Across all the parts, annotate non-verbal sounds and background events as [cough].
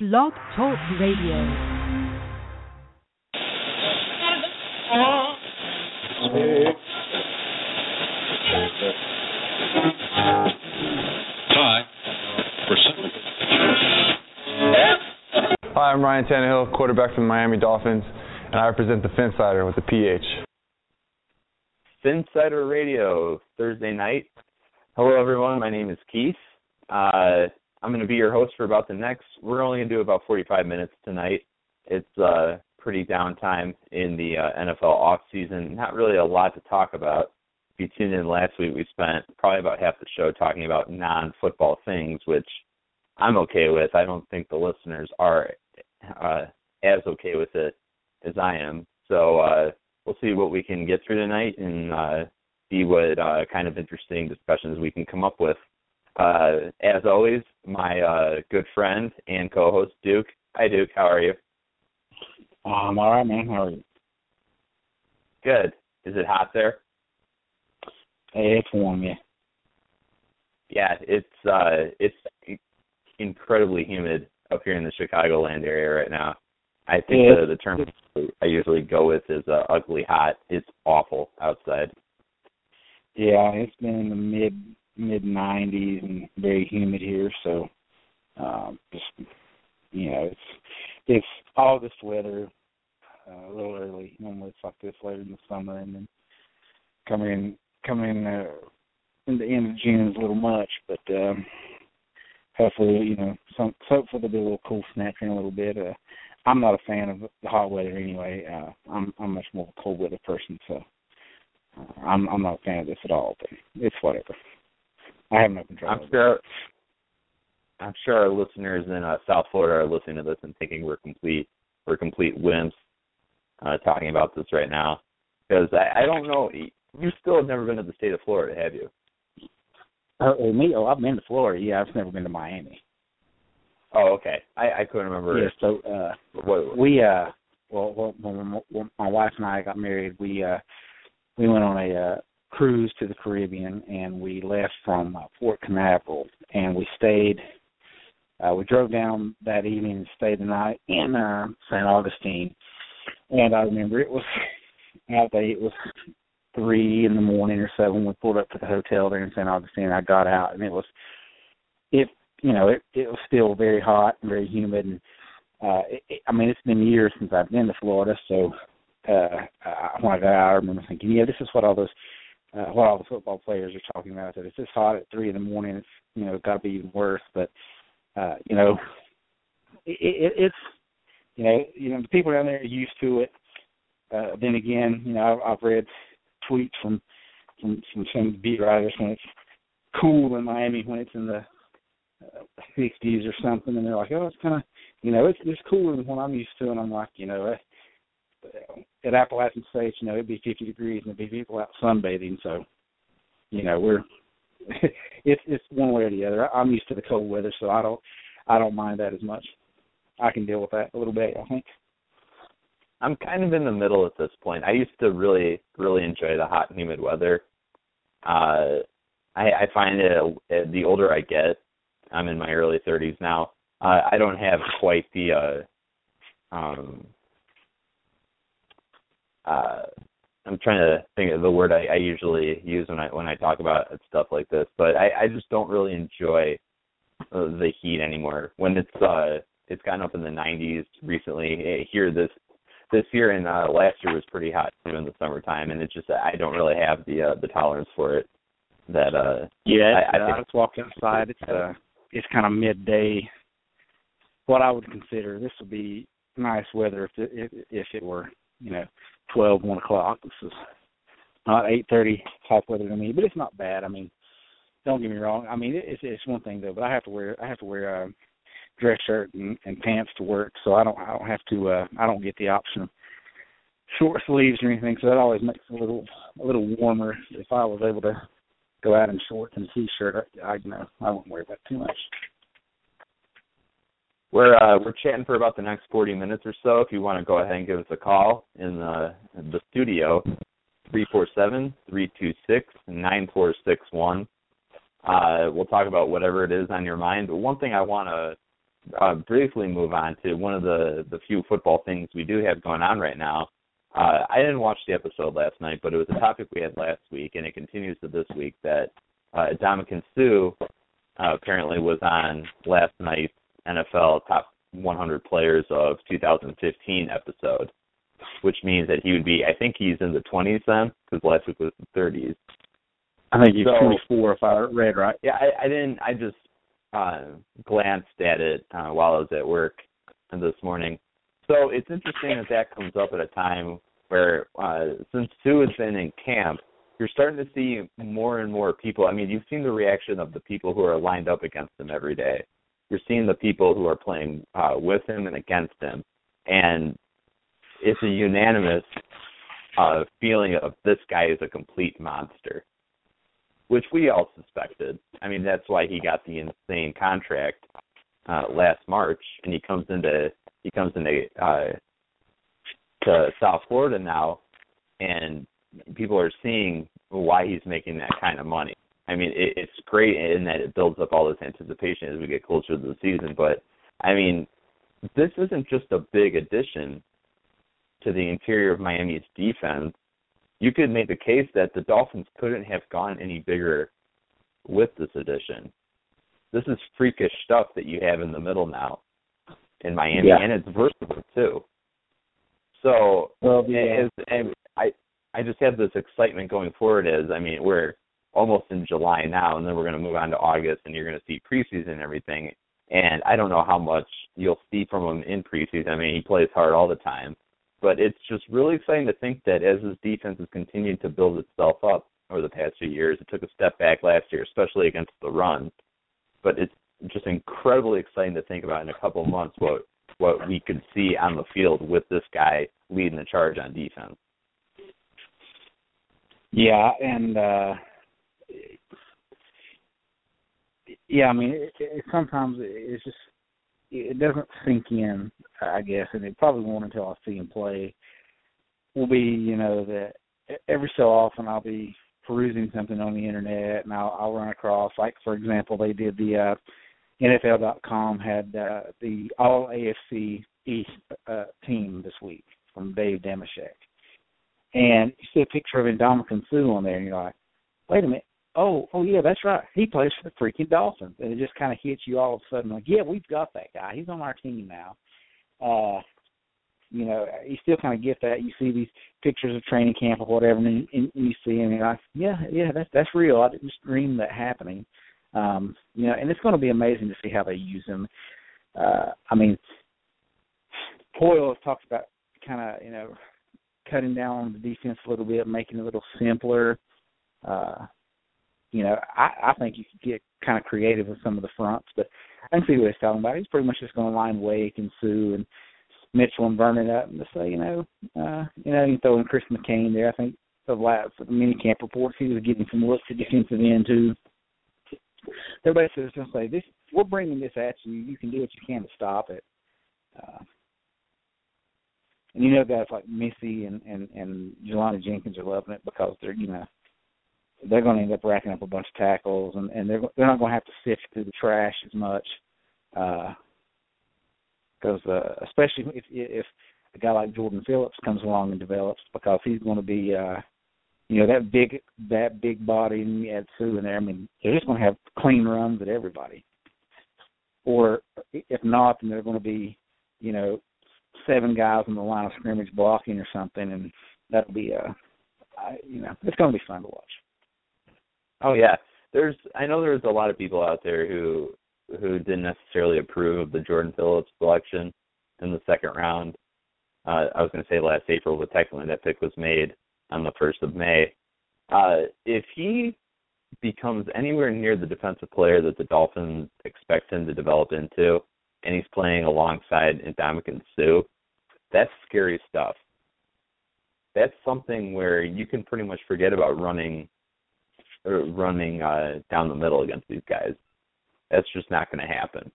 Blog Talk Radio. Hi, Hi, I'm Ryan Tannehill, quarterback for the Miami Dolphins, and I represent the Phinsider with the PH. Phinsider Radio, Thursday night. Hello, everyone. My name is Keith. Uh, I'm going to be your host for about the next. We're only going to do about 45 minutes tonight. It's uh, pretty downtime in the uh, NFL off season. Not really a lot to talk about. If you tuned in last week, we spent probably about half the show talking about non-football things, which I'm okay with. I don't think the listeners are uh, as okay with it as I am. So uh, we'll see what we can get through tonight and uh, see what uh, kind of interesting discussions we can come up with. Uh, as always, my uh, good friend and co-host Duke. Hi, Duke. How are you? I'm all right, man. How are you? Good. Is it hot there? Hey, it's warm, yeah. Yeah, it's uh, it's incredibly humid up here in the Chicagoland area right now. I think Yeah. the the term I usually go with is uh, ugly hot. It's awful outside. Yeah, it's been in the mid mid nineties and very humid here, so um just you know, it's it's August weather, uh, a little early. Normally it's like this later in the summer and then coming in coming in uh in the end of June is a little much, but um hopefully, you know, some hopefully there'll be a little cool snap in a little bit. Uh I'm not a fan of the hot weather anyway. Uh I'm I'm much more of a cold weather person, so uh, I'm I'm not a fan of this at all, but it's whatever. I have no control. I'm sure. I'm sure our listeners in uh, South Florida are listening to this and thinking we're complete we're complete wimps uh, talking about this right now because I, I don't know. You still have never been to the state of Florida, have you? Oh, oh, me? Oh, I've been to Florida. Yeah, I've never been to Miami. Oh, okay. I, I couldn't remember. Yeah, so uh What, we uh well, well when, when my wife and I got married, we uh we went on a uh cruise to the Caribbean and we left from uh, Port Canaveral and we stayed uh we drove down that evening and stayed the night in uh St. Augustine. And I remember it was [laughs] I think it was three in the morning or so when we pulled up to the hotel there in St. Augustine. I got out and it was it you know it it was still very hot and very humid and uh it, it, I mean it's been years since I've been to Florida so uh I- when I got out I remember thinking yeah this is what all those uh, what all the football players are talking about that it's this hot at three in the morning it's you know got to be even worse. But uh you know it, it it's you know you know the people down there are used to it. Uh then again you know I've, I've read tweets from from from some beat writers when it's cool in Miami when it's in the uh, 60s or something, and they're like, oh, it's kind of, you know, it's it's cooler than what I'm used to, and I'm like, you know, uh, at Appalachian State, you know, it'd be 50 degrees and there'd be people out sunbathing, so, you know, we're [laughs] it's it's one way or the other. I'm used to the cold weather, so I don't I don't mind that as much. I can deal with that a little bit, I think. I'm kind of in the middle at this point. I used to really, really enjoy the hot and humid weather. Uh, I, I find it the older I get, I'm in my early 30s now. Uh, I don't have quite the uh, um, uh, I'm trying to think of the word I, I usually use when I when I talk about stuff like this, but I, I just don't really enjoy uh, the heat anymore. When it's uh, it's gotten up in the 90s recently. eh, Here this this year and uh, last year was pretty hot too in the summertime, and it's just I don't really have the uh, the tolerance for it. That uh, Yeah, I- I I, just walk outside. It's uh, it's kind of midday. What I would consider this would be nice weather if it, if if it were you know twelve one o'clock. This is not eight thirty type weather to me, but it's not bad. I mean, don't get me wrong. I mean, it's it's one thing though, but I have to wear I have to wear a dress shirt and, and pants to work, so I don't I don't have to uh I don't get the option of short sleeves or anything, so that always makes it a little a little warmer if I was able to go out in shorts and t-shirt. I, I you know I wouldn't worry about it too much. We're uh, we're chatting for about the next 40 minutes or so. If you want to go ahead and give us a call in the in the studio, three four seven three two six nine four six one. Uh, we'll talk about whatever it is on your mind. But one thing I want to uh, briefly move on to one of the the few football things we do have going on right now. Uh, I didn't watch the episode last night, but it was a topic we had last week, and it continues to this week. That uh, Ndamukong Suh uh, apparently was on last night's NFL Top 100 Players of 2015 episode, which means that he would be. I think he's in the 20s then, because last week was the 30s. I think he's So- 24 if I read right. Yeah, I, I didn't. I just uh, glanced at it uh, while I was at work this morning. So it's interesting that that comes up at a time where, uh, since Suh has been in camp, you're starting to see more and more people. I mean, you've seen the reaction of the people who are lined up against him every day. You're seeing the people who are playing uh, with him and against him, and it's a unanimous uh, feeling of this guy is a complete monster which we all suspected. I mean, that's why he got the insane contract uh last March, and he comes into he comes into uh to South Florida now, and people are seeing why he's making that kind of money. I mean, it, it's great in that it builds up all this anticipation as we get closer to the season. But I mean, this isn't just a big addition to the interior of Miami's defense you could make the case that the Dolphins couldn't have gone any bigger with this addition. This is freakish stuff that you have in the middle now in Miami, Yeah. and it's versatile too. So, Well, yeah. as, and I I just have this excitement going forward. As I mean, we're almost in July now, and then we're going to move on to August, and you're going to see preseason and everything. And I don't know how much you'll see from him in preseason. I mean, he plays hard all the time but it's just really exciting to think that as his defense has continued to build itself up over the past few years, it took a step back last year, especially against the run. But it's just incredibly exciting to think about in a couple months what what we could see on the field with this guy leading the charge on defense. Yeah, and uh yeah, I mean, it, it, sometimes it's just it doesn't sink in, I guess, and it probably won't until I see him play. Will be, you know, that every so often I'll be perusing something on the internet and I'll, I'll run across, like for example, they did the uh, NFL.com had uh, the All AFC East uh, team this week from Dave Dameshek, and you see a picture of Ndamukong Suh on there, and you're like, wait a minute. Oh, oh yeah, that's right. He plays for the freaking Dolphins, and it just kind of hits you all of a sudden, like, yeah, we've got that guy. He's on our team now. Uh, you know, you still kind of get that. You see these pictures of training camp or whatever, and, and, you see him, and you're like, yeah, yeah, that's that's real. I didn't just dream that happening. Um, you know, and it's going to be amazing to see how they use him. Uh, I mean, Coyle has talked about kind of, you know, cutting down on the defense a little bit, making it a little simpler. Uh, you know, I, I think you could get kind of creative with some of the fronts, but I can see what he's talking about. He's pretty much just going to line Wake and Suh and Mitchell and Vernon up and just say, you know, uh, you know, you throw in Chris McCain there. I think the last the mini camp reports he was getting some looks at defensive end too. They're basically just going to say, "This, we're bringing this at you. You can do what you can to stop it." Uh, and you know, guys like Misi and and and Jelani Jenkins are loving it because they're you know they're going to end up racking up a bunch of tackles, and and they're they're not going to have to sift through the trash as much. Because uh, uh, especially if if a guy like Jordan Phillips comes along and develops, because he's going to be uh, you know that big that big body, and you add Suh in there. I mean, they're just going to have clean runs at everybody. Or if not, then they're going to be you know seven guys on the line of scrimmage blocking or something, and that'll be uh, I, you know it's going to be fun to watch. Oh yeah, there's I know there's a lot of people out there who who didn't necessarily approve of the Jordan Phillips selection in the second round. Uh, I was going to say last April, but technically that pick was made on the first of May. Uh, if he becomes anywhere near the defensive player that the Dolphins expect him to develop into, and he's playing alongside Ndamukong Suh, that's scary stuff. That's something where you can pretty much forget about running running uh, down the middle against these guys. That's just not going to happen.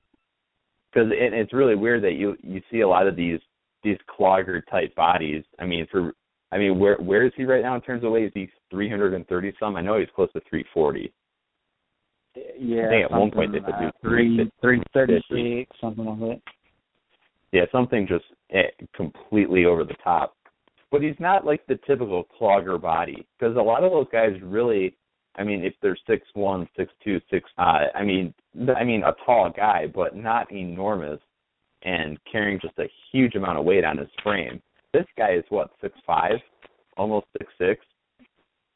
Because it, it's really weird that you you see a lot of these these clogger type bodies. I mean, for I mean, where where is he right now in terms of weight? Is he 330 some? I know he's close to 340. Yeah, I think at one point they could do uh, three three thirty fifty. six, something like that. Yeah, something just eh, completely over the top. But he's not like the typical clogger body because a lot of those guys really, I mean, if they're six one, six two, six, uh, I mean, I mean a tall guy, but not enormous, and carrying just a huge amount of weight on his frame. This guy is what six five, almost six six,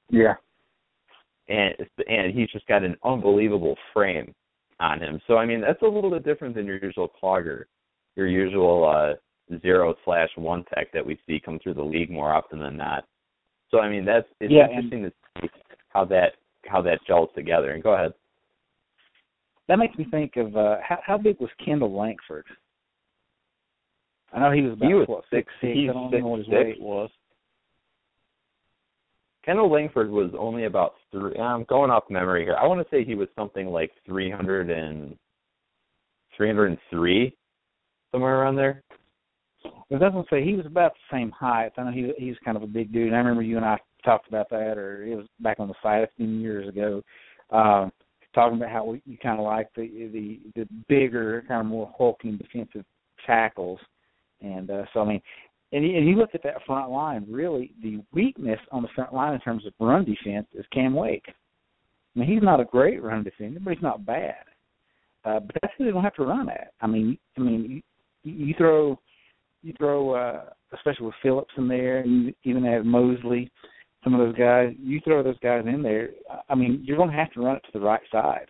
Yeah. and and he's just got an unbelievable frame on him. So I mean, that's a little bit different than your usual clogger, your usual uh zero slash one tech that we see come through the league more often than not. So I mean, that's it's Yeah, and- interesting to see how that how that gels together. And go ahead. That makes me think of uh how how big was Kendall Langford? I know he was about He was what six- six six. I don't know what his 6'6". weight was. Kendall Langford was only about three. I'm going off memory here. I want to say he was something like 300 and 303, somewhere around there. Because I was gonna say he was about the same height. I know he he was kind of a big dude. And I remember you and I talked about that, or it was back on the site a few years ago, um, talking about how you kind of like the the the bigger, kind of more hulking defensive tackles. And uh, so I mean, and you, and you look at that front line. Really, the weakness on the front line in terms of run defense is Cam Wake. I mean, he's not a great run defender, but he's not bad. Uh, but that's who they don't have to run at. I mean, I mean, you, you throw you throw, uh, especially with Phillips in there, and you even have Mosley, some of those guys. You throw those guys in there. I mean, you're going to have to run it to the right side,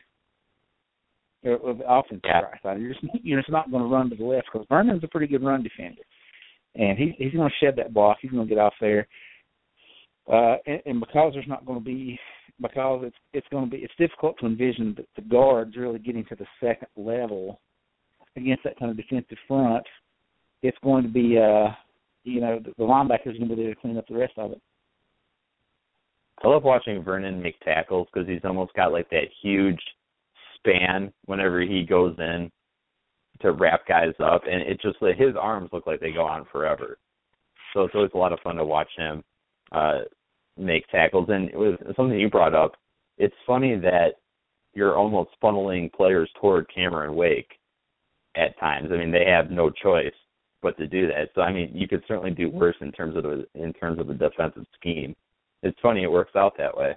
or, or the offensive Yeah. right side. You're just you're just not going to run to the left because Vernon's a pretty good run defender, and he's he's going to shed that block. He's going to get off there. Uh, and, and because there's not going to be because it's it's going to be it's difficult to envision the, the guards really getting to the second level against that kind of defensive front it's going to be uh you know the, the linebackers going to be there to clean up the rest of it. I love watching Vernon make tackles because he's almost got like that huge span whenever he goes in to wrap guys up, and it just like his arms look like they go on forever. So it's always a lot of fun to watch him uh make tackles. And it was something you brought up. It's funny that you're almost funneling players toward Cameron Wake at times. I mean, they have no choice but to do that. So I mean, you could certainly do worse in terms of the in terms of the defensive scheme. It's funny it works out that way.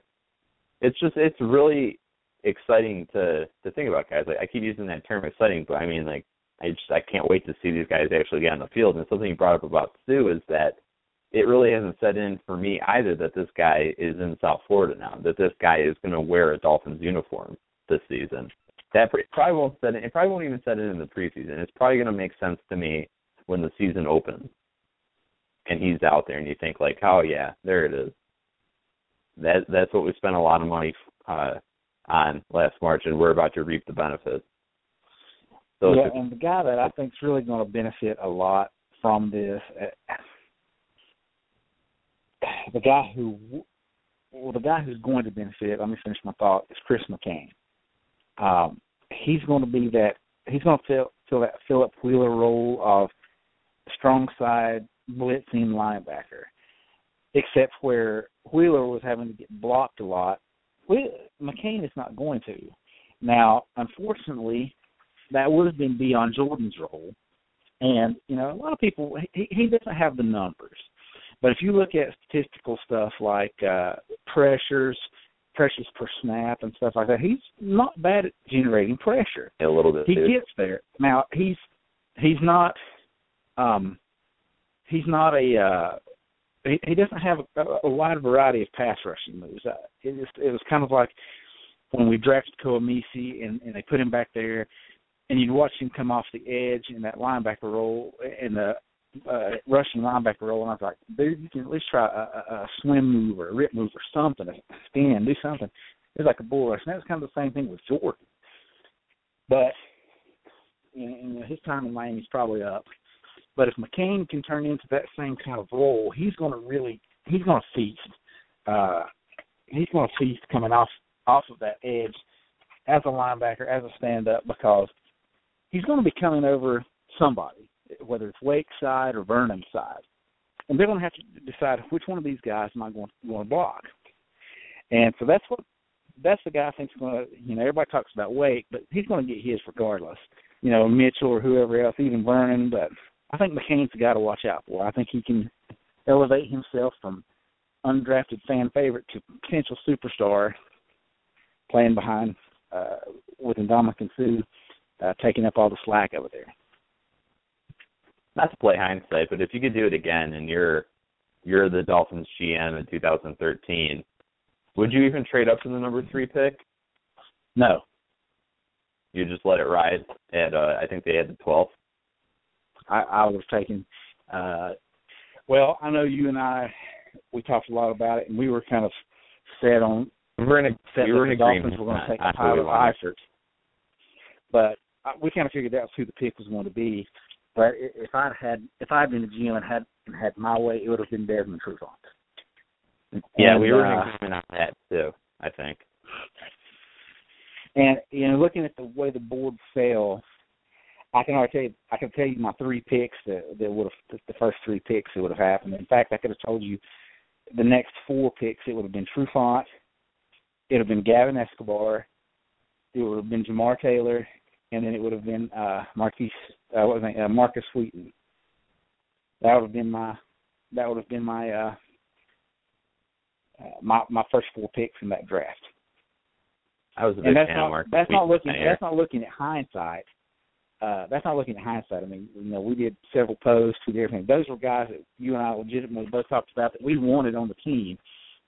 It's just it's really exciting to to think about guys. Like I keep using that term exciting, but I mean like I just I can't wait to see these guys actually get on the field. And something you brought up about Suh is that it really hasn't set in for me either that this guy is in South Florida now. That this guy is going to wear a Dolphins uniform this season. That pr- probably won't set in. It probably won't even set in in the preseason. It's probably going to make sense to me when the season opens and he's out there and you think like, oh yeah, there it is. That that's what we spent a lot of money uh, on last March, and we're about to reap the benefits. So yeah, and the guy that I think is really going to benefit a lot from this, uh, the guy who, well, the guy who's going to benefit. Let me finish my thought. Is Chris McCain. Um, he's going to be that. He's going to fill fill that Philip Wheeler role of strong side blitzing linebacker, except where Wheeler was having to get blocked a lot. McCain is not going to. Now, unfortunately, that would have been beyond Jordan's role. And, you know, a lot of people, he, he doesn't have the numbers. But if you look at statistical stuff like uh, pressures, pressures per snap and stuff like that, he's not bad at generating pressure. a little bit He too. gets there. Now, he's he's not um he's not a uh he, doesn't have a, a wide variety of pass rushing moves. Uh, it just it was kind of like when we drafted Koa Misi and, and they put him back there, and you'd watch him come off the edge in that linebacker role in the uh, rushing linebacker role, and I was like, dude, you can at least try a, a, swim move or a rip move or something, a spin, do something. It was like a bull rush, and that was kind of the same thing with Jordan. But you know, his time in Miami's probably up. But if McCain can turn into that same kind of role, he's going to really he's going to feast. Uh, he's going to feast coming off off of that edge as a linebacker, as a stand up, because he's going to be coming over somebody, whether it's Wake's side or Vernon's side, and they're going to have to decide which one of these guys am I going, going to block. And so that's what that's the guy I think's going to. You know, everybody talks about Wake, but he's going to get his regardless. You know, Mitchell or whoever else, even Vernon. But I think McCain's the guy to watch out for. I think he can elevate himself from undrafted fan favorite to potential superstar, playing behind uh, with Ndamukong Suh, uh, taking up all the slack over there. Not to play hindsight, but if you could do it again and you're you're the Dolphins GM in 2013, would you even trade up to the number three pick? No. You just let it ride at uh I think they had the 12th. I, I was taking. Uh, well, I know you and I we talked a lot about it, and we were kind of set on we were in a, set we were that in the agreement. Dolphins were going to take a who pilot. Eifert. But uh, we kind of figured that's who the pick was going to be. But if I'd had if I'd been in the GM and had and had my way, it would have been Desmond Trufant. Yeah, And, we were in uh, agreement on that too. I think. And you know, looking at the way the board fell, I can already tell you, I can tell you my three picks that that would have the first three picks that would have happened. In fact, I could have told you the next four picks. It would have been Trufant, it would have been Gavin Escobar, it would have been Jamar Taylor, and then it would have been uh Marquise uh, what was name? Uh, Markus Wheaton. That would have been my that would have been my uh, uh my my first four picks in that draft I was a big and that's fan of not Mark. that's not looking that that's not looking at hindsight. Uh, that's not looking at hindsight. I mean, you know, we did several posts, we did everything. Those were guys that you and I legitimately both talked about that we wanted on the team,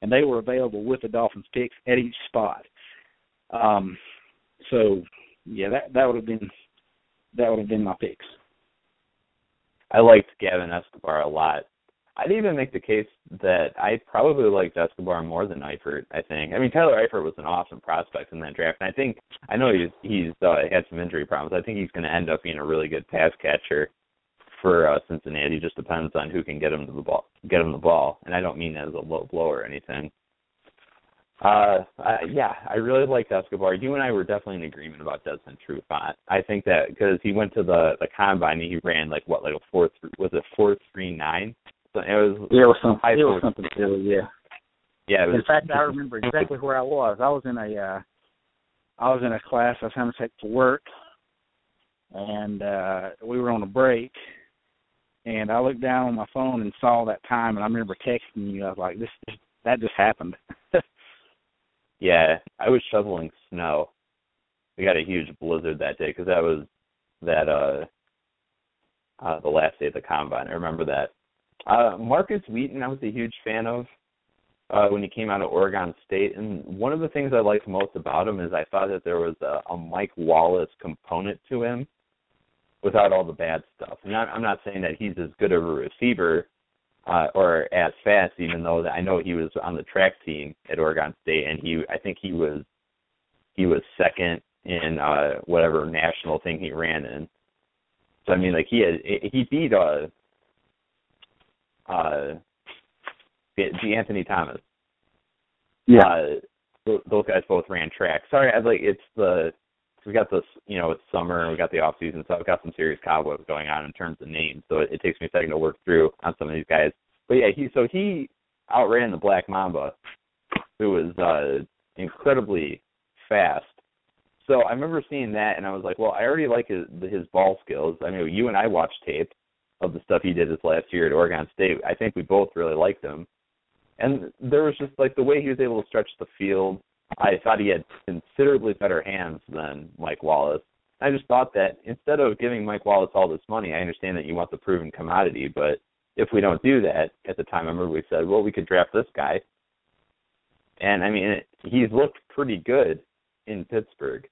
and they were available with the Dolphins picks at each spot. Um, so yeah, that that would have been that would have been my picks. I liked Gavin Escobar a lot. I'd even make the case that I probably liked Escobar more than Eifert. I think. I mean, Tyler Eifert was an awesome prospect in that draft, and I think I know he's he's uh, had some injury problems. I think he's going to end up being a really good pass catcher for uh, Cincinnati. It just depends on who can get him to the ball, get him the ball, and I don't mean that as a low blow or anything. Uh, I, yeah, I really liked Escobar. You and I were definitely in agreement about Desmond Trufant. I think that because he went to the the combine, and he ran like what, like a four, was it four three nine? So it was Yeah, it was some High it was school. something silly. Yeah. yeah. It was, In fact, I remember exactly where I was. I was in a uh I was in a class I was having to take for work and uh we were on a break and I looked down on my phone and saw that time and I remember texting you. I was like, This that just happened. [laughs] Yeah, I was shoveling snow. We got a huge blizzard that day because that was that uh uh the last day of the combine. I remember that. Uh Markus Wheaton I was a huge fan of uh when he came out of Oregon State and one of the things I liked most about him is I thought that there was a, a Mike Wallace component to him without all the bad stuff. And I'm not saying that he's as good of a receiver uh, or as fast, even though I know he was on the track team at Oregon State, and he I think he was he was second in uh, whatever national thing he ran in. So I mean, like he had he beat uh uh De'Anthony Thomas. Yeah, uh, those guys both ran track. Sorry, I like it's the we got this, you know, it's summer and we got the off season, so I've got some serious cobwebs going on in terms of names. So it, it takes me a second to work through on some of these guys. But yeah, he so he outran the Black Mamba, who was uh incredibly fast. So I remember seeing that and I was like, well, I already like his his ball skills. I mean, you and I watched tape of the stuff he did this last year at Oregon State. I think we both really liked him. And there was just like the way he was able to stretch the field. I thought he had considerably better hands than Mike Wallace. I just thought that instead of giving Mike Wallace all this money, I understand that you want the proven commodity, but if we don't do that, at the time I remember we said, well, we could draft this guy. And I mean, it, he's looked pretty good in Pittsburgh.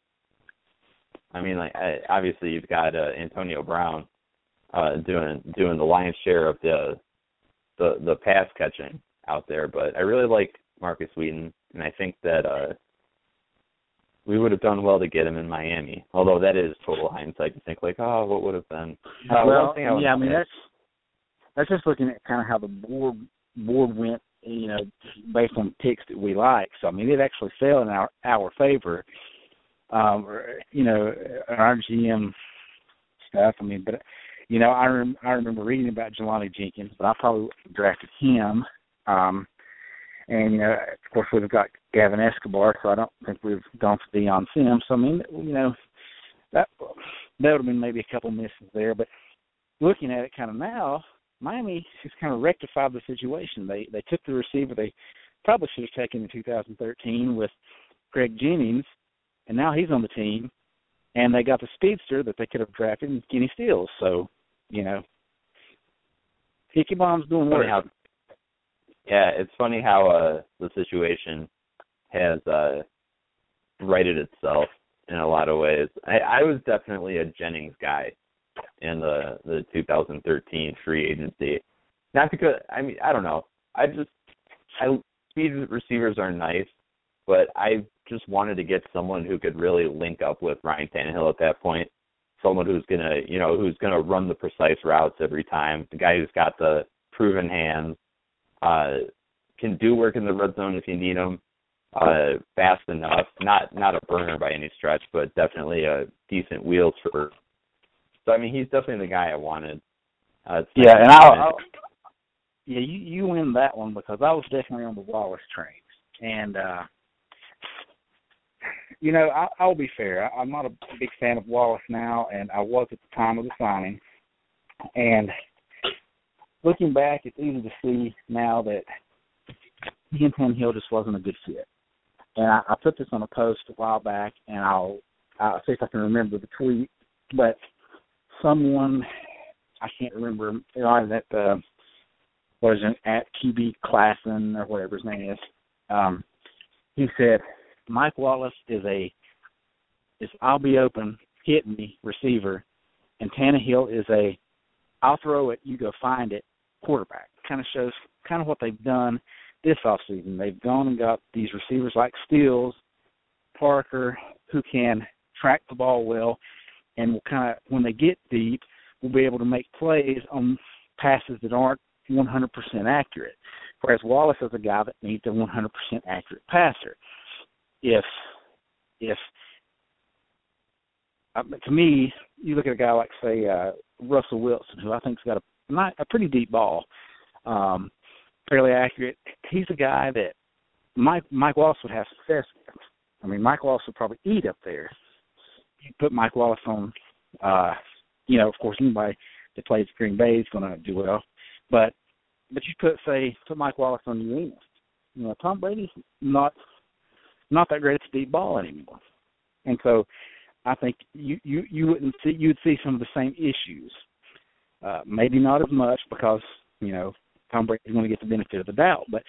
I mean, like I, obviously you've got uh, Antonio Brown uh, doing doing the lion's share of the the the pass catching out there, but I really like Markus Wheaton, and I think that uh we would have done well to get him in Miami. Although that is total hindsight to think like, oh, what would have been. Uh, well, I yeah, I mean that's that's just looking at kind of how the board board went, you know, based on picks that we like. So I mean, it actually fell in our our favor. Um, or, you know, our GM stuff. I mean, but you know, I rem- I remember reading about Jelani Jenkins, but I probably drafted him. Um, And you know, of course, we've got Gavin Escobar, so I don't think we've gone for Dion Sims. So I mean, you know, that that would have been maybe a couple misses there. But looking at it kind of now, Miami has kind of rectified the situation. They they took the receiver they probably should have taken in 2013 with Greg Jennings, and now he's on the team. And they got the speedster that they could have drafted in Kenny Stills. So, you know, Hickey Bomb's doing well. how, yeah, it's funny how uh the situation has uh righted itself in a lot of ways. I, I was definitely a Jennings guy in the the 2013 free agency. Not because I mean I don't know. I just I speed receivers are nice, but I just wanted to get someone who could really link up with Ryan Tannehill at that point. Someone who's gonna you know who's gonna run the precise routes every time. The guy who's got the proven hands, uh, can do work in the red zone if you need him uh fast enough. Not not a burner by any stretch, but definitely a decent wheels for. So I mean, he's definitely the guy I wanted. Uh, Yeah, and I'll, I'll yeah, you you win that one because I was definitely on the Wallace train, and uh you know I, I'll be fair. I'm not a big fan of Wallace now, and I was at the time of the signing. And looking back, it's easy to see now that he and Hill just wasn't a good fit. And I, I put this on a post a while back, and I'll I'll see if I can remember the tweet. But someone I can't remember on that uh is it at QB Klassen or whatever his name is. Um he said Mike Wallace is a is I'll be open, hit me receiver and Tannehill is a I'll throw it, you go find it quarterback. Kind of shows kind of what they've done this off season. They've gone and got these receivers like Stills, Parker, who can track the ball well and will kind of when they get deep will be able to make plays on passes that aren't 100% accurate. Whereas Wallace is a guy that needs a 100% accurate passer. If if uh, to me, you look at a guy like say uh, Russell Wilson, who I think's got a not a pretty deep ball, um, fairly accurate. He's a guy that Mike Mike Wallace would have success with. I mean, Mike Wallace would probably eat up there. You put Mike Wallace on, uh, you know, of course, anybody that plays Green Bay is going to do well. But but you put say put Mike Wallace on New England. You know, Tom Brady's not not that great at the deep ball anymore, and so I think you you you wouldn't see you'd see some of the same issues. Uh, maybe not as much because you know Tom Brady's going to get the benefit of the doubt, but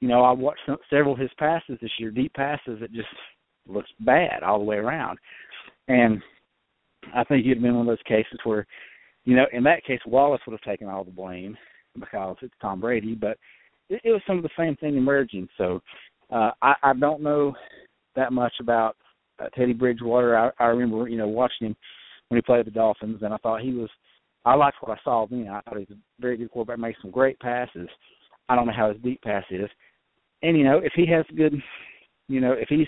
you know I watched some, several of his passes this year, deep passes that just looks bad all the way around, and I think it'd been one of those cases where, you know, in that case Wallace would have taken all the blame because it's Tom Brady, but it, it was some of the same thing emerging. So uh, I, I don't know that much about uh, Teddy Bridgewater. I, I remember, you know, watching him when he played the Dolphins, and I thought he was. I liked what I saw then. I thought he was a very good quarterback, made some great passes. I don't know how his deep pass is, and you know, if he has good, you know, if he's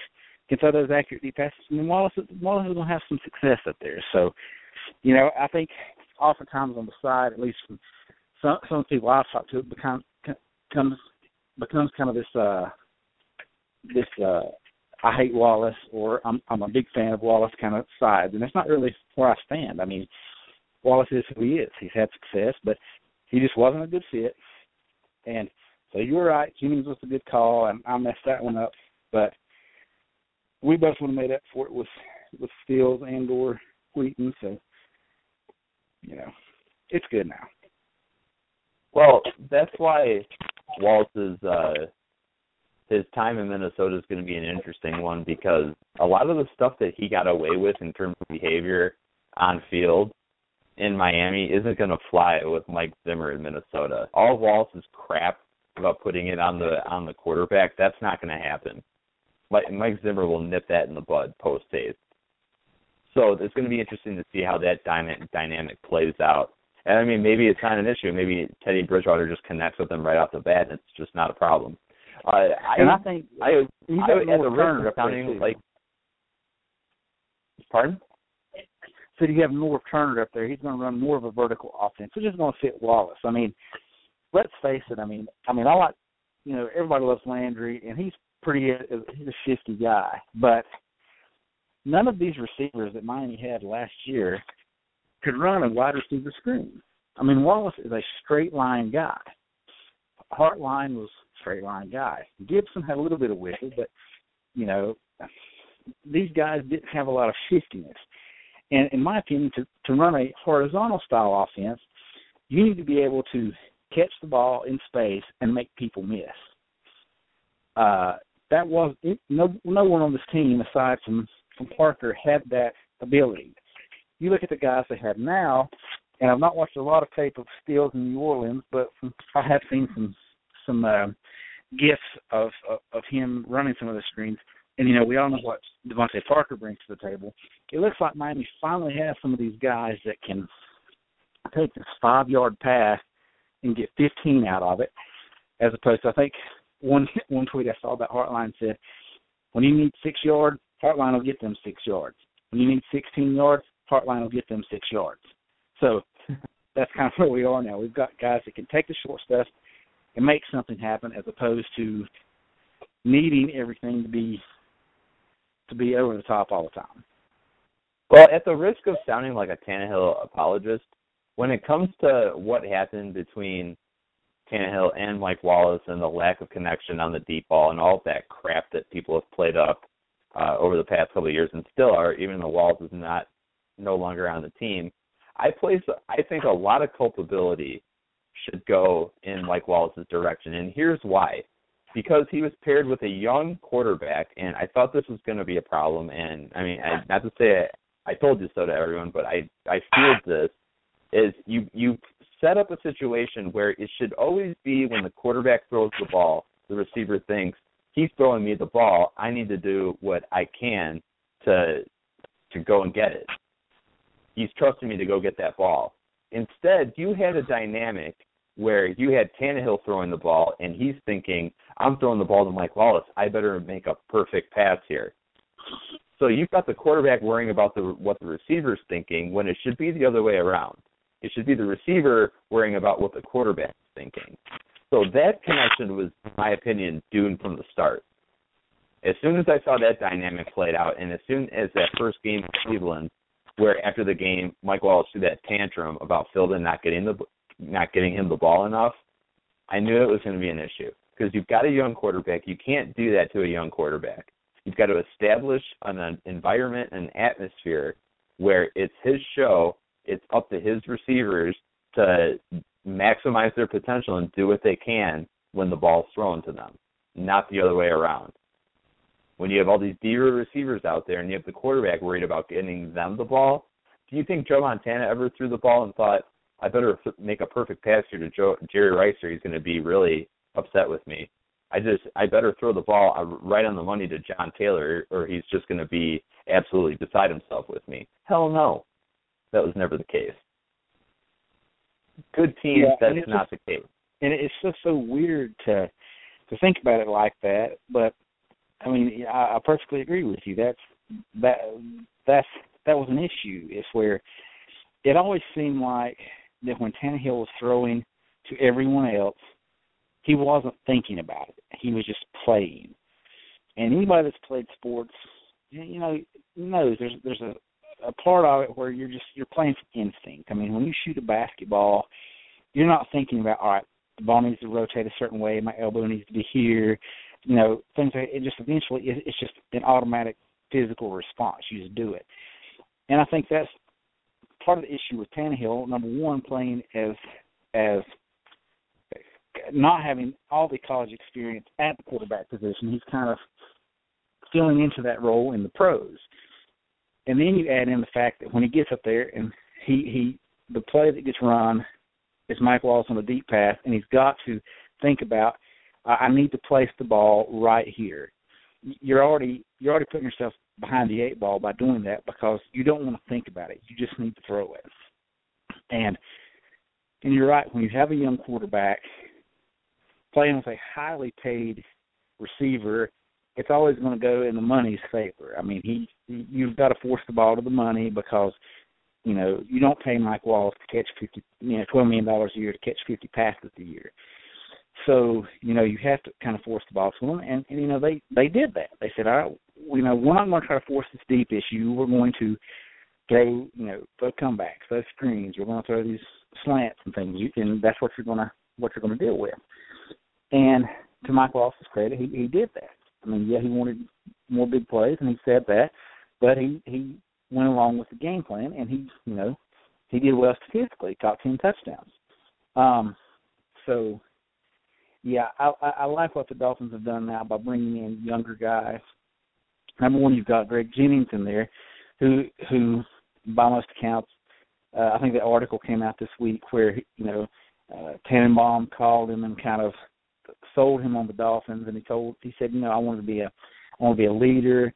can throw those accurate deep passes, then Wallace Wallace is to have some success up there. So, you know, I think oftentimes on the side, at least from some some people I've talked to, it becomes comes becomes kind of this uh this uh I hate Wallace or I'm I'm a big fan of Wallace kind of side, and that's not really where I stand. I mean, Wallace is who he is. He's had success, but he just wasn't a good fit. And so you were right. Jennings was a good call, and I messed that one up. But we both would have made up for it with with Stills and or Wheaton. So you know, it's good now. Well, that's why Walt's uh his time in Minnesota is going to be an interesting one because a lot of the stuff that he got away with in terms of behavior on field in Miami isn't going to fly with Mike Zimmer in Minnesota. All of Wallace's crap about putting it on the on the quarterback, that's not going to happen. Mike, Mike Zimmer will nip that in the bud post haste. So it's going to be interesting to see how that dynamic dynamic plays out. And I mean, maybe it's not an issue. Maybe Teddy Bridgewater just connects with them right off the bat, and it's just not a problem. Uh, I, and I think I, you I, got at more the risk Turner up there, sounding like, pardon? so you have Norv Turner up there. He's going to run more of a vertical offense, which is going to fit Wallace. I mean, let's face it. I mean, I mean, I like you know, everybody loves Landry, and he's pretty uh, he's a shifty guy, but none of these receivers that Miami had last year could run a wide receiver screen. I mean, Wallace is a straight line guy. Hartline was a straight line guy. Gibson had a little bit of wiggle, but you know, these guys didn't have a lot of shiftiness. And in my opinion, to to run a horizontal style offense, you need to be able to catch the ball in space and make people miss. Uh, that was no no one on this team aside from from Parker had that ability. You look at the guys they have now, and I've not watched a lot of tape of Stills in New Orleans, but I have seen some some uh, gifs of, of of him running some of the screens. And you know, we all know what DeVante Parker brings to the table. It looks like Miami finally has some of these guys that can take this five yard pass and get 15 out of it, as opposed to I think one [laughs] one tweet I saw about Hartline said, when you need six yards, Hartline will get them six yards. When you need 16 yards, Hartline will get them six yards. So [laughs] that's kind of where we are now. We've got guys that can take the short stuff and make something happen, as opposed to needing everything to be to be over the top all the time. Well, at the risk of sounding like a Tannehill apologist, when it comes to what happened between Tannehill and Mike Wallace and the lack of connection on the deep ball and all that crap that people have played up uh, over the past couple of years and still are, even though Wallace is not no longer on the team, I place I think a lot of culpability should go in Mike Wallace's direction, and here's why. Because he was paired with a young quarterback, and I thought this was going to be a problem. And I mean, I, not to say I, I told you so to everyone, but I I feared this. Is you you set up a situation where it should always be when the quarterback throws the ball, the receiver thinks he's throwing me the ball. I need to do what I can to to go and get it. He's trusting me to go get that ball. Instead, you had a dynamic where you had Tannehill throwing the ball, and he's thinking, "I'm throwing the ball to Mike Wallace. I better make a perfect pass here." So you've got the quarterback worrying about the what the receiver's thinking when it should be the other way around. It should be the receiver worrying about what the quarterback's thinking. So that connection was, in my opinion, doomed from the start. As soon as I saw that dynamic played out, and as soon as that first game in Cleveland, where after the game Mike Wallace threw that tantrum about Philbin not getting the not getting him the ball enough, I knew it was going to be an issue because you've got a young quarterback. You can't do that to a young quarterback. You've got to establish an environment and atmosphere where it's his show it's up to his receivers to maximize their potential and do what they can when the ball's thrown to them, not the other way around. When you have all these diva receivers out there and you have the quarterback worried about getting them the ball, do you think Joe Montana ever threw the ball and thought, I better make a perfect pass here to Joe, Jerry Rice or he's going to be really upset with me? I just I better throw the ball uh, right on the money to John Taylor or he's just going to be absolutely beside himself with me. Hell no that was never the case. Good teams, yeah, that's not just, the case. And it's just so weird to to think about it like that. But I mean, I, I perfectly agree with you. That's that that's that was an issue. It's where it always seemed like that when Tannehill was throwing to everyone else, he wasn't thinking about it. He was just playing. And anybody that's played sports, you know, knows there's there's a a part of it where you're just you're playing from instinct. I mean, when you shoot a basketball, you're not thinking about all right, the ball needs to rotate a certain way, my elbow needs to be here, you know, things like it just eventually it's just an automatic physical response. You just do it, and I think that's part of the issue with Tannehill. Number one, playing as as not having all the college experience at the quarterback position, he's kind of filling into that role in the pros. And then you add in the fact that when he gets up there and he he the play that gets run is Mike Wallace on a deep pass, and he's got to think about I need to place the ball right here. You're already you're already putting yourself behind the eight ball by doing that because you don't want to think about it. You just need to throw it. And and you're right when you have a young quarterback playing with a highly paid receiver it's always going to go in the money's favor. I mean, he you've got to force the ball to the money because you know you don't pay Mike Wallace to catch fifty, you know, twelve million dollars a year to catch fifty passes a year. so you know you have to kind of force the ball to them, and, and you know they they did that. They said, all right, you know, we're not going to try to force this deep issue. We're going to throw, you know, throw comebacks, throw screens. We're going to throw these slants and things, you, and that's what you're going to what you're going to deal with. And to Mike Wallace's credit, he he did that. I mean, yeah, he wanted more big plays, and he said that, but he he went along with the game plan, and he you know he did well statistically, caught ten touchdowns. Um, so yeah, I, I I like what the Dolphins have done now by bringing in younger guys. Number one, you've got Greg Jennings in there, who who by most accounts, uh, I think the article came out this week where you know uh, Tannenbaum called him and kind of sold him on the Dolphins, and he told he said, you know, I want to be a I want to be a leader.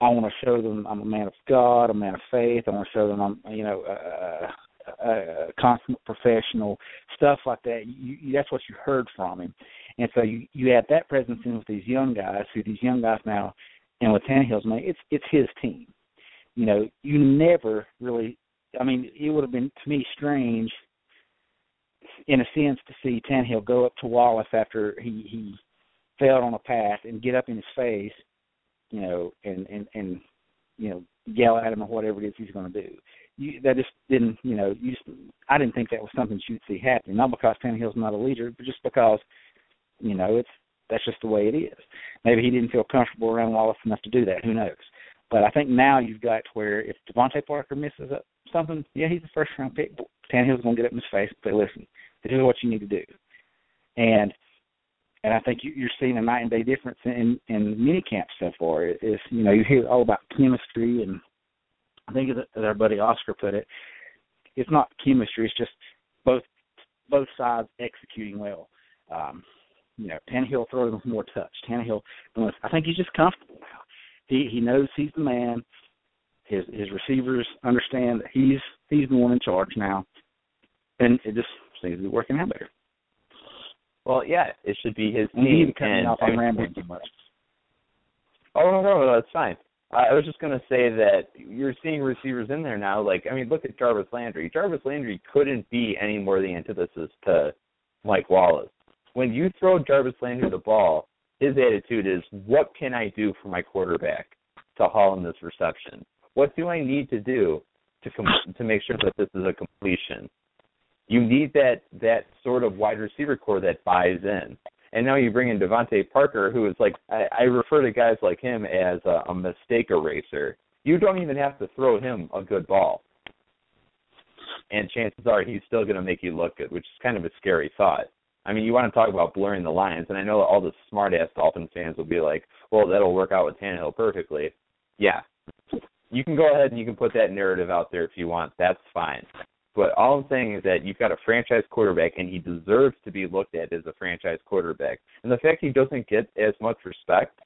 I want to show them I'm a man of God, a man of faith. I want to show them I'm you know a, a, consummate professional, stuff like that. You, you, that's what you heard from him, and so you you add that presence in with these young guys, who these young guys now, and with Tannehill's man, it's it's his team you know, you never really. I mean, it would have been to me strange, in a sense, to see Tannehill go up to Wallace after he he failed on a pass and get up in his face, you know, and and and you know yell at him or whatever it is he's going to do. You, that just didn't, you know, you just, I didn't think that was something you'd see happening. Not because Tannehill's not a leader, but just because, you know, it's that's just the way it is. Maybe he didn't feel comfortable around Wallace enough to do that. Who knows? But I think now you've got to where if DeVante Parker misses up something, yeah, he's the first round pick. Tannehill's going to get up in his face and say, "Listen, this is what you need to do." And and I think you, you're seeing a night and day difference in in mini camp so far. Is you know you hear all about chemistry, and I think as our buddy Oscar put it, it's not chemistry. It's just both both sides executing well. Um, you know, Tannehill throwing with more touch. Tannehill, I think he's just comfortable now he he knows he's the man. His his receivers understand that he's he's the one in charge now, and it just seems to be working out better. Well, yeah, it should be his team. You need to cut me off. I'm rambling too much. Oh no, no, no, that's fine. I was just gonna say that you're seeing receivers in there now. Like, I mean, look at Jarvis Landry. Jarvis Landry couldn't be any more the antithesis to Mike Wallace. When you throw Jarvis Landry the ball, his attitude is, what can I do for my quarterback to haul in this reception? What do I need to do to com- to make sure that this is a completion? You need that that sort of wide receiver corps that buys in. And now you bring in DeVante Parker, who is like I, I refer to guys like him as a, a mistake eraser. You don't even have to throw him a good ball, and chances are he's still going to make you look good, which is kind of a scary thought. I mean, you want to talk about blurring the lines, and I know all the smart ass Dolphins fans will be like, "Well, that'll work out with Tannehill perfectly." Yeah, you can go ahead and you can put that narrative out there if you want. That's fine. But all I'm saying is that you've got a franchise quarterback, and he deserves to be looked at as a franchise quarterback. And the fact he doesn't get as much respect,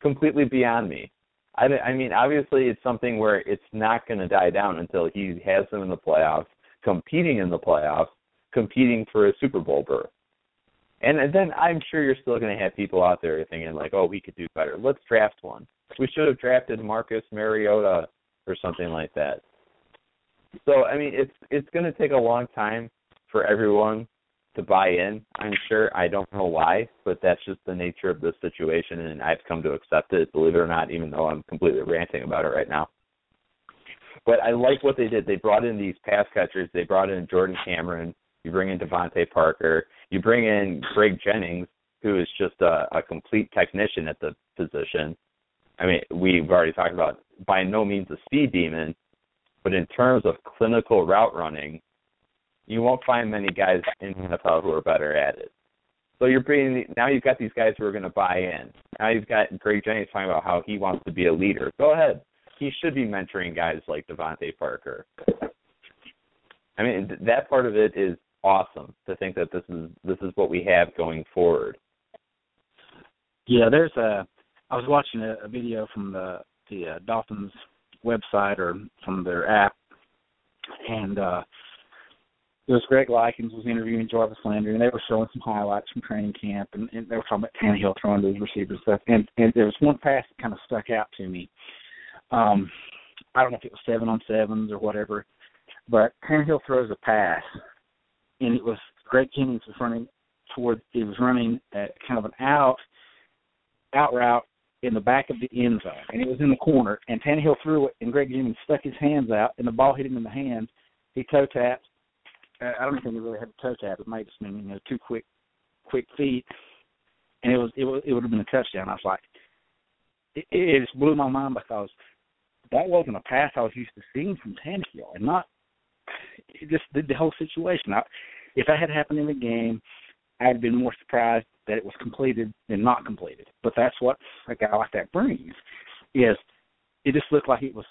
completely beyond me. I, I mean, obviously, it's something where it's not going to die down until he has them in the playoffs, competing in the playoffs, competing for a Super Bowl berth. And then I'm sure you're still going to have people out there thinking like, "Oh, we could do better. Let's draft one. We should have drafted Marcus Mariota or something like that." So I mean, it's it's going to take a long time for everyone to buy in. I'm sure. I don't know why, but that's just the nature of the situation, and I've come to accept it. Believe it or not, even though I'm completely ranting about it right now. But I like what they did. They brought in these pass catchers. They brought in Jordan Cameron. You bring in DeVante Parker. You bring in Greg Jennings, who is just a, a complete technician at the position. I mean, we've already talked about by no means a speed demon, but in terms of clinical route running, you won't find many guys in NFL who are better at it. So you're bringing now you've got these guys who are going to buy in. Now you've got Greg Jennings talking about how he wants to be a leader. Go ahead. He should be mentoring guys like DeVante Parker. I mean, that part of it is awesome to think that this is this is what we have going forward. Yeah, there's a. I was watching a, a video from the the uh, Dolphins website or from their app, and uh there was Greg Likens was interviewing Jarvis Landry, and they were showing some highlights from training camp, and, and they were talking about Tannehill throwing to his receivers stuff. And and there was one pass that kind of stuck out to me. Um, I don't know if it was seven on sevens or whatever, but Tannehill throws a pass and it was Greg Jennings was running toward it was running at kind of an out out route in the back of the end zone, and it was in the corner. And Tannehill threw it, and Greg Jennings stuck his hands out, and the ball hit him in the hands. He toe tapped. Uh, I don't think he really had a toe tap. It might just been you know two quick quick feet, and it was it was it would have been a touchdown. I was like, it, it just blew my mind because that wasn't a pass I was used to seeing from Tannehill, and not [laughs] just the, the whole situation. I, if that had happened in the game, I'd been more surprised that it was completed than not completed. But that's what a guy like that brings. Is it just looked like it was.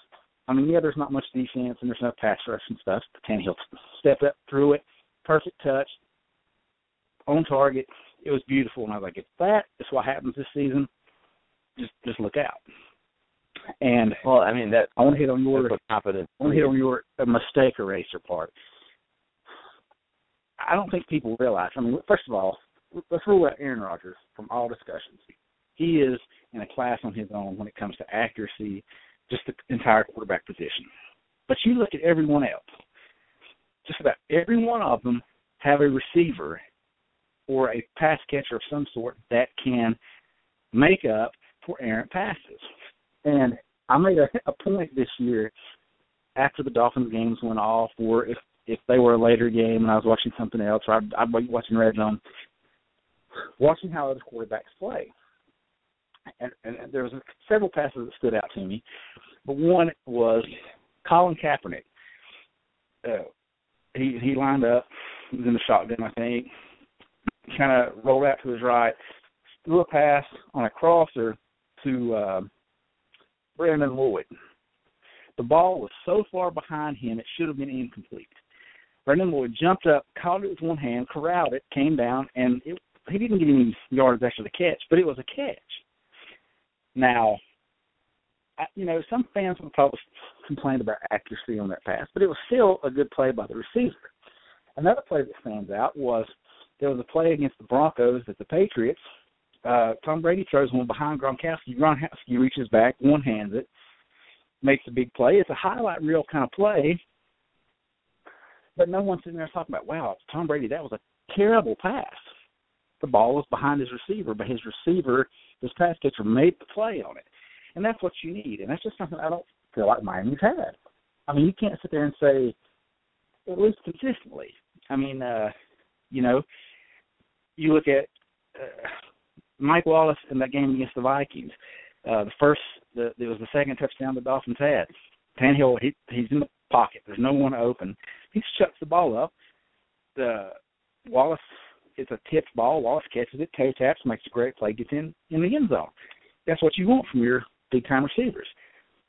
I mean, yeah, there's not much defense and there's no pass rush and stuff. But Tannehill stepped up, threw it, perfect touch, on target. It was beautiful, and I was like, if that, is what happens this season, just just look out. And well, I mean that I want to hit on your confidence. I want to hit on your uh, mistake eraser part. I don't think people realize. I mean, first of all, let's rule out Aaron Rodgers from all discussions. He is in a class on his own when it comes to accuracy, just the entire quarterback position. But you look at everyone else. Just about every one of them have a receiver or a pass catcher of some sort that can make up for errant passes. And I made a, [laughs] a point this year after the Dolphins games went off, or if if they were a later game and I was watching something else, or I'd, I'd be watching Red Zone, watching how other quarterbacks play. And, and there was several passes that stood out to me, but one was Colin Kaepernick. Uh, he he lined up, was in the shotgun, I think. Kind of rolled out to his right, threw a pass on a crosser to uh, Brandon Lloyd. The ball was so far behind him it should have been incomplete. Brandon Lloyd jumped up, caught it with one hand, corralled it, came down, and it, he didn't get any yards after the catch, but it was a catch. Now, I, you know, some fans will probably complain about accuracy on that pass, but it was still a good play by the receiver. Another play that stands out was there was a play against the Broncos that the Patriots uh, Tom Brady throws one behind Gronkowski. Gronkowski reaches back, one hands it, makes a big play. It's a highlight reel kind of play, but no one's sitting there talking about, wow, Tom Brady, that was a terrible pass. The ball was behind his receiver, but his receiver, his pass catcher, made the play on it, and that's what you need. And that's just something I don't feel like Miami's had. I mean, you can't sit there and say, at least consistently. I mean, uh, you know, you look at uh, Mike Wallace in that game against the Vikings. Uh, the first, the, it was the second touchdown the Dolphins had. Tannehill, he, he's in the pocket. There's no one open. He shuts the ball up. The Wallace, it's a tipped ball. Wallace catches it, toe taps, makes a great play, gets in in the end zone. That's what you want from your big time receivers.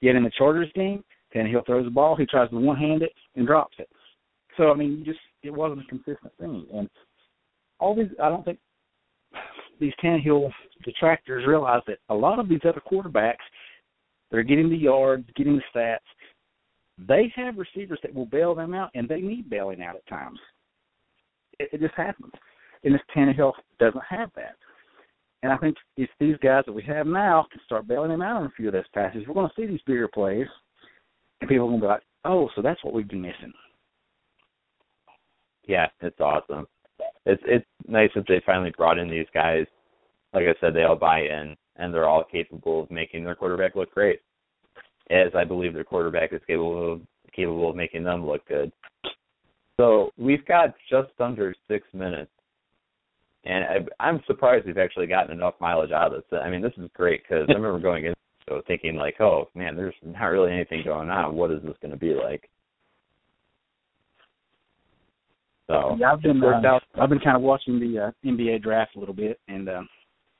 Yet in the Chargers game, Tannehill throws the ball. He tries to one hand it and drops it. So I mean, you just it wasn't a consistent thing. And all these, I don't think these Tannehill detractors realize that a lot of these other quarterbacks that are getting the yards, getting the stats, they have receivers that will bail them out, and they need bailing out at times. It, it just happens. And this Tannehill doesn't have that. And I think if these guys that we have now can start bailing them out on a few of those passes, we're going to see these bigger plays, and people are going to be like, oh, so that's what we've been missing. Yeah, it's awesome it's it's nice that they finally brought in these guys. Like I said, they all buy in and they're all capable of making their quarterback look great. As I believe their quarterback is capable of capable of making them look good. So we've got just under six minutes, and I, I'm surprised we've actually gotten enough mileage out of this. I mean, this is great because I remember going in so thinking like, oh man, there's not really anything going on. What is this going to be like? So yeah, I've been uh, I've been kind of watching the uh, NBA draft a little bit, and um,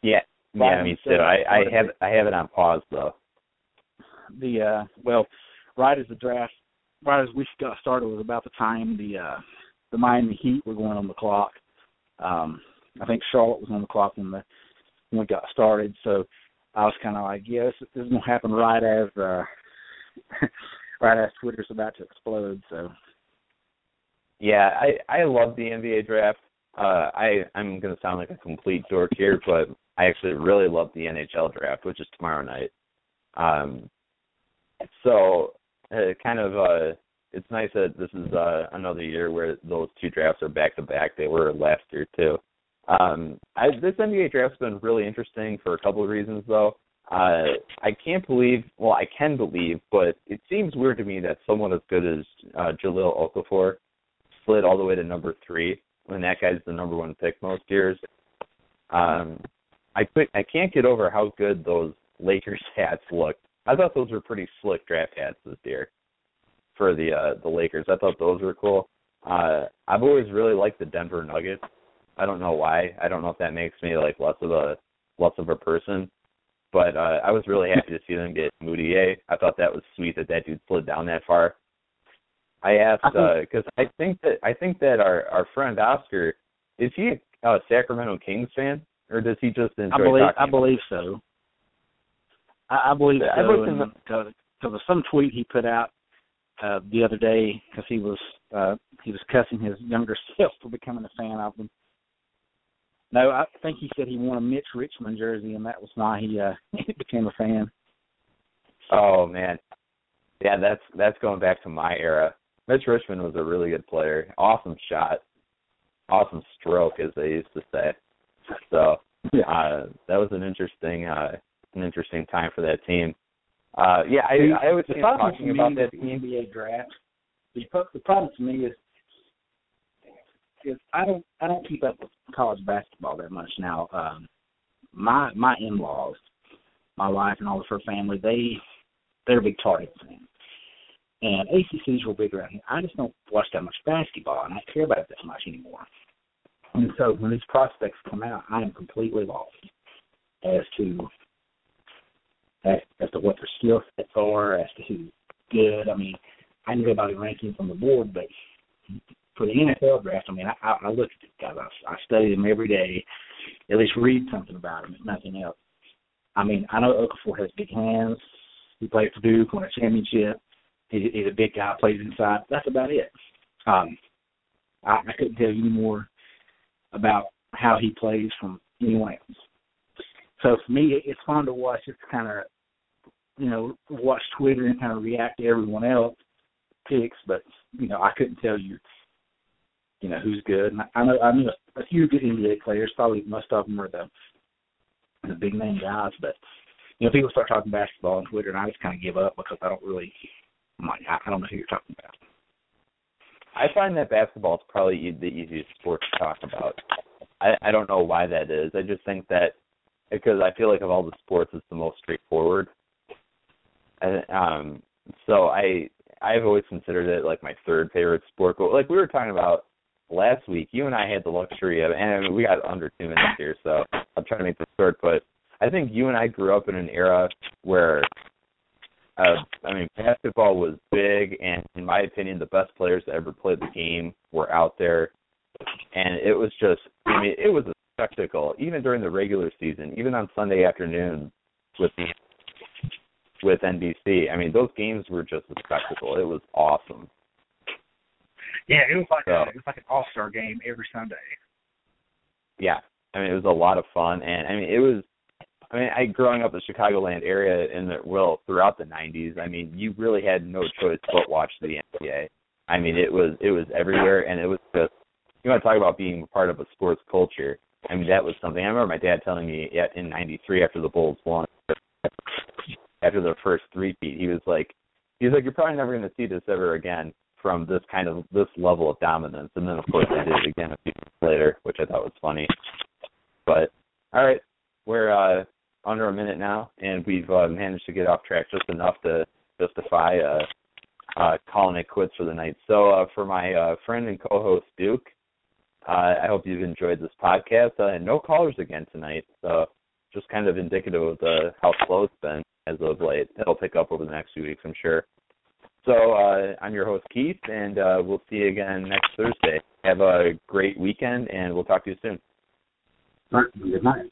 yeah, yeah, me too. I I have I have it on pause though. The uh, well, right as the draft, right as we got started was about the time the uh, the Miami Heat were going on the clock. Um, I think Charlotte was on the clock when the when we got started, so I was kind of like, yeah, this, this is gonna happen right as uh, [laughs] right as Twitter's about to explode. So yeah, I I love the NBA draft. Uh, I I'm gonna sound like a complete dork here, but I actually really love the NHL draft, which is tomorrow night. Um, so uh, kind of uh, it's nice that this is uh, another year where those two drafts are back to back. They were last year too. Um, I, this NBA draft's been really interesting for a couple of reasons, though. Uh, I can't believe, well, I can believe, but it seems weird to me that someone as good as uh, Jahlil Okafor slid all the way to number three when that guy's the number one pick most years. Um, I quit, I can't get over how good those Lakers [laughs] hats look. I thought those were pretty slick draft hats this year for the uh, the Lakers. I thought those were cool. Uh, I've always really liked the Denver Nuggets. I don't know why. I don't know if that makes me like less of a less of a person, but uh, I was really happy to see them get Mudiay. I thought that was sweet that that dude slid down that far. I asked because uh, I think that I think that our our friend Oscar is he a uh, Sacramento Kings fan or does he just enjoy? I believe I believe so. I, I believe I so. Because of some tweet he put out uh the other day because he was uh he was cussing his younger [laughs] self for becoming a fan of them. No, I think he said he won a Mitch Richmond jersey, and that was why he uh [laughs] he became a fan. Oh man, yeah, that's that's going back to my era. Mitch Richmond was a really good player. Awesome shot, awesome stroke, as they used to say. So yeah. uh, that was an interesting uh, an interesting time for that team. Uh, yeah, I, I was talking about that team. NBA draft. The, the problem to me is is I don't I don't keep up with college basketball that much now. Um, my my in laws, my wife and all of her family, they they're big Tar Heel fans. And ACCs were big around here. I just don't watch that much basketball, and I don't care about it that much anymore. And so when these prospects come out, I am completely lost as to as, as to what their skill sets are, as to who's good. I mean, I knew about the rankings on the board, but for the NFL draft, I mean, I, I, I look at these guys. I, I study them every day, at least read something about them, if nothing else. I mean, I know Okafor has big hands. He played for Duke, won a championship. He, he's a big guy, plays inside. That's about it. Um, I, I couldn't tell you any more about how he plays from anyone else. So for me, it's fun to watch. It's kind of, you know, watch Twitter and kind of react to everyone else picks. But you know, I couldn't tell you, you know, who's good. And I know I knew a, a few good NBA players. Probably most of them are the the big name guys. But you know, people start talking basketball on Twitter, and I just kind of give up because I don't really. Like, I don't know who you're talking about. I find that basketball is probably the easiest sport to talk about. I I don't know why that is. I just think that because I feel like of all the sports, it's the most straightforward. And um, so I I've always considered it like my third favorite sport. But like we were talking about last week, you and I had the luxury of, and we got under two minutes here, so I'm trying to make this short. But I think you and I grew up in an era where uh, I mean, basketball was big, and in my opinion, the best players that ever played the game were out there, and it was just, I mean, it was a spectacle. Even during the regular season, even on Sunday afternoon with the with NBC, I mean, those games were just a spectacle. It was awesome. Yeah, it was like so, a, it was like an all star game every Sunday. Yeah, I mean, it was a lot of fun, and I mean, it was I mean, I growing up in the Chicagoland area in the well throughout the '90s. I mean, you really had no choice but watch the NBA. I mean, it was it was everywhere, and it was just you want to talk about being part of a sports culture. I mean, that was something. I remember my dad telling me in '93 after the Bulls won, after their first three-peat, he was like, he was like, you're probably never going to see this ever again from this kind of this level of dominance. And then of course they did it again a few months later, which I thought was funny. But all right, we're uh under a minute now, and we've uh, managed to get off track just enough to justify uh, uh, calling it quits for the night. So, uh, for my uh, friend and co-host Duke, uh, I hope you've enjoyed this podcast. Uh, and no callers again tonight, so just kind of indicative of the how slow it's been as of late. It'll pick up over the next few weeks, I'm sure. So, uh, I'm your host Keith, and uh, we'll see you again next Thursday. Have a great weekend, and we'll talk to you soon. Good night.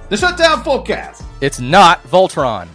The Shutdown Fullcast. It's not Voltron.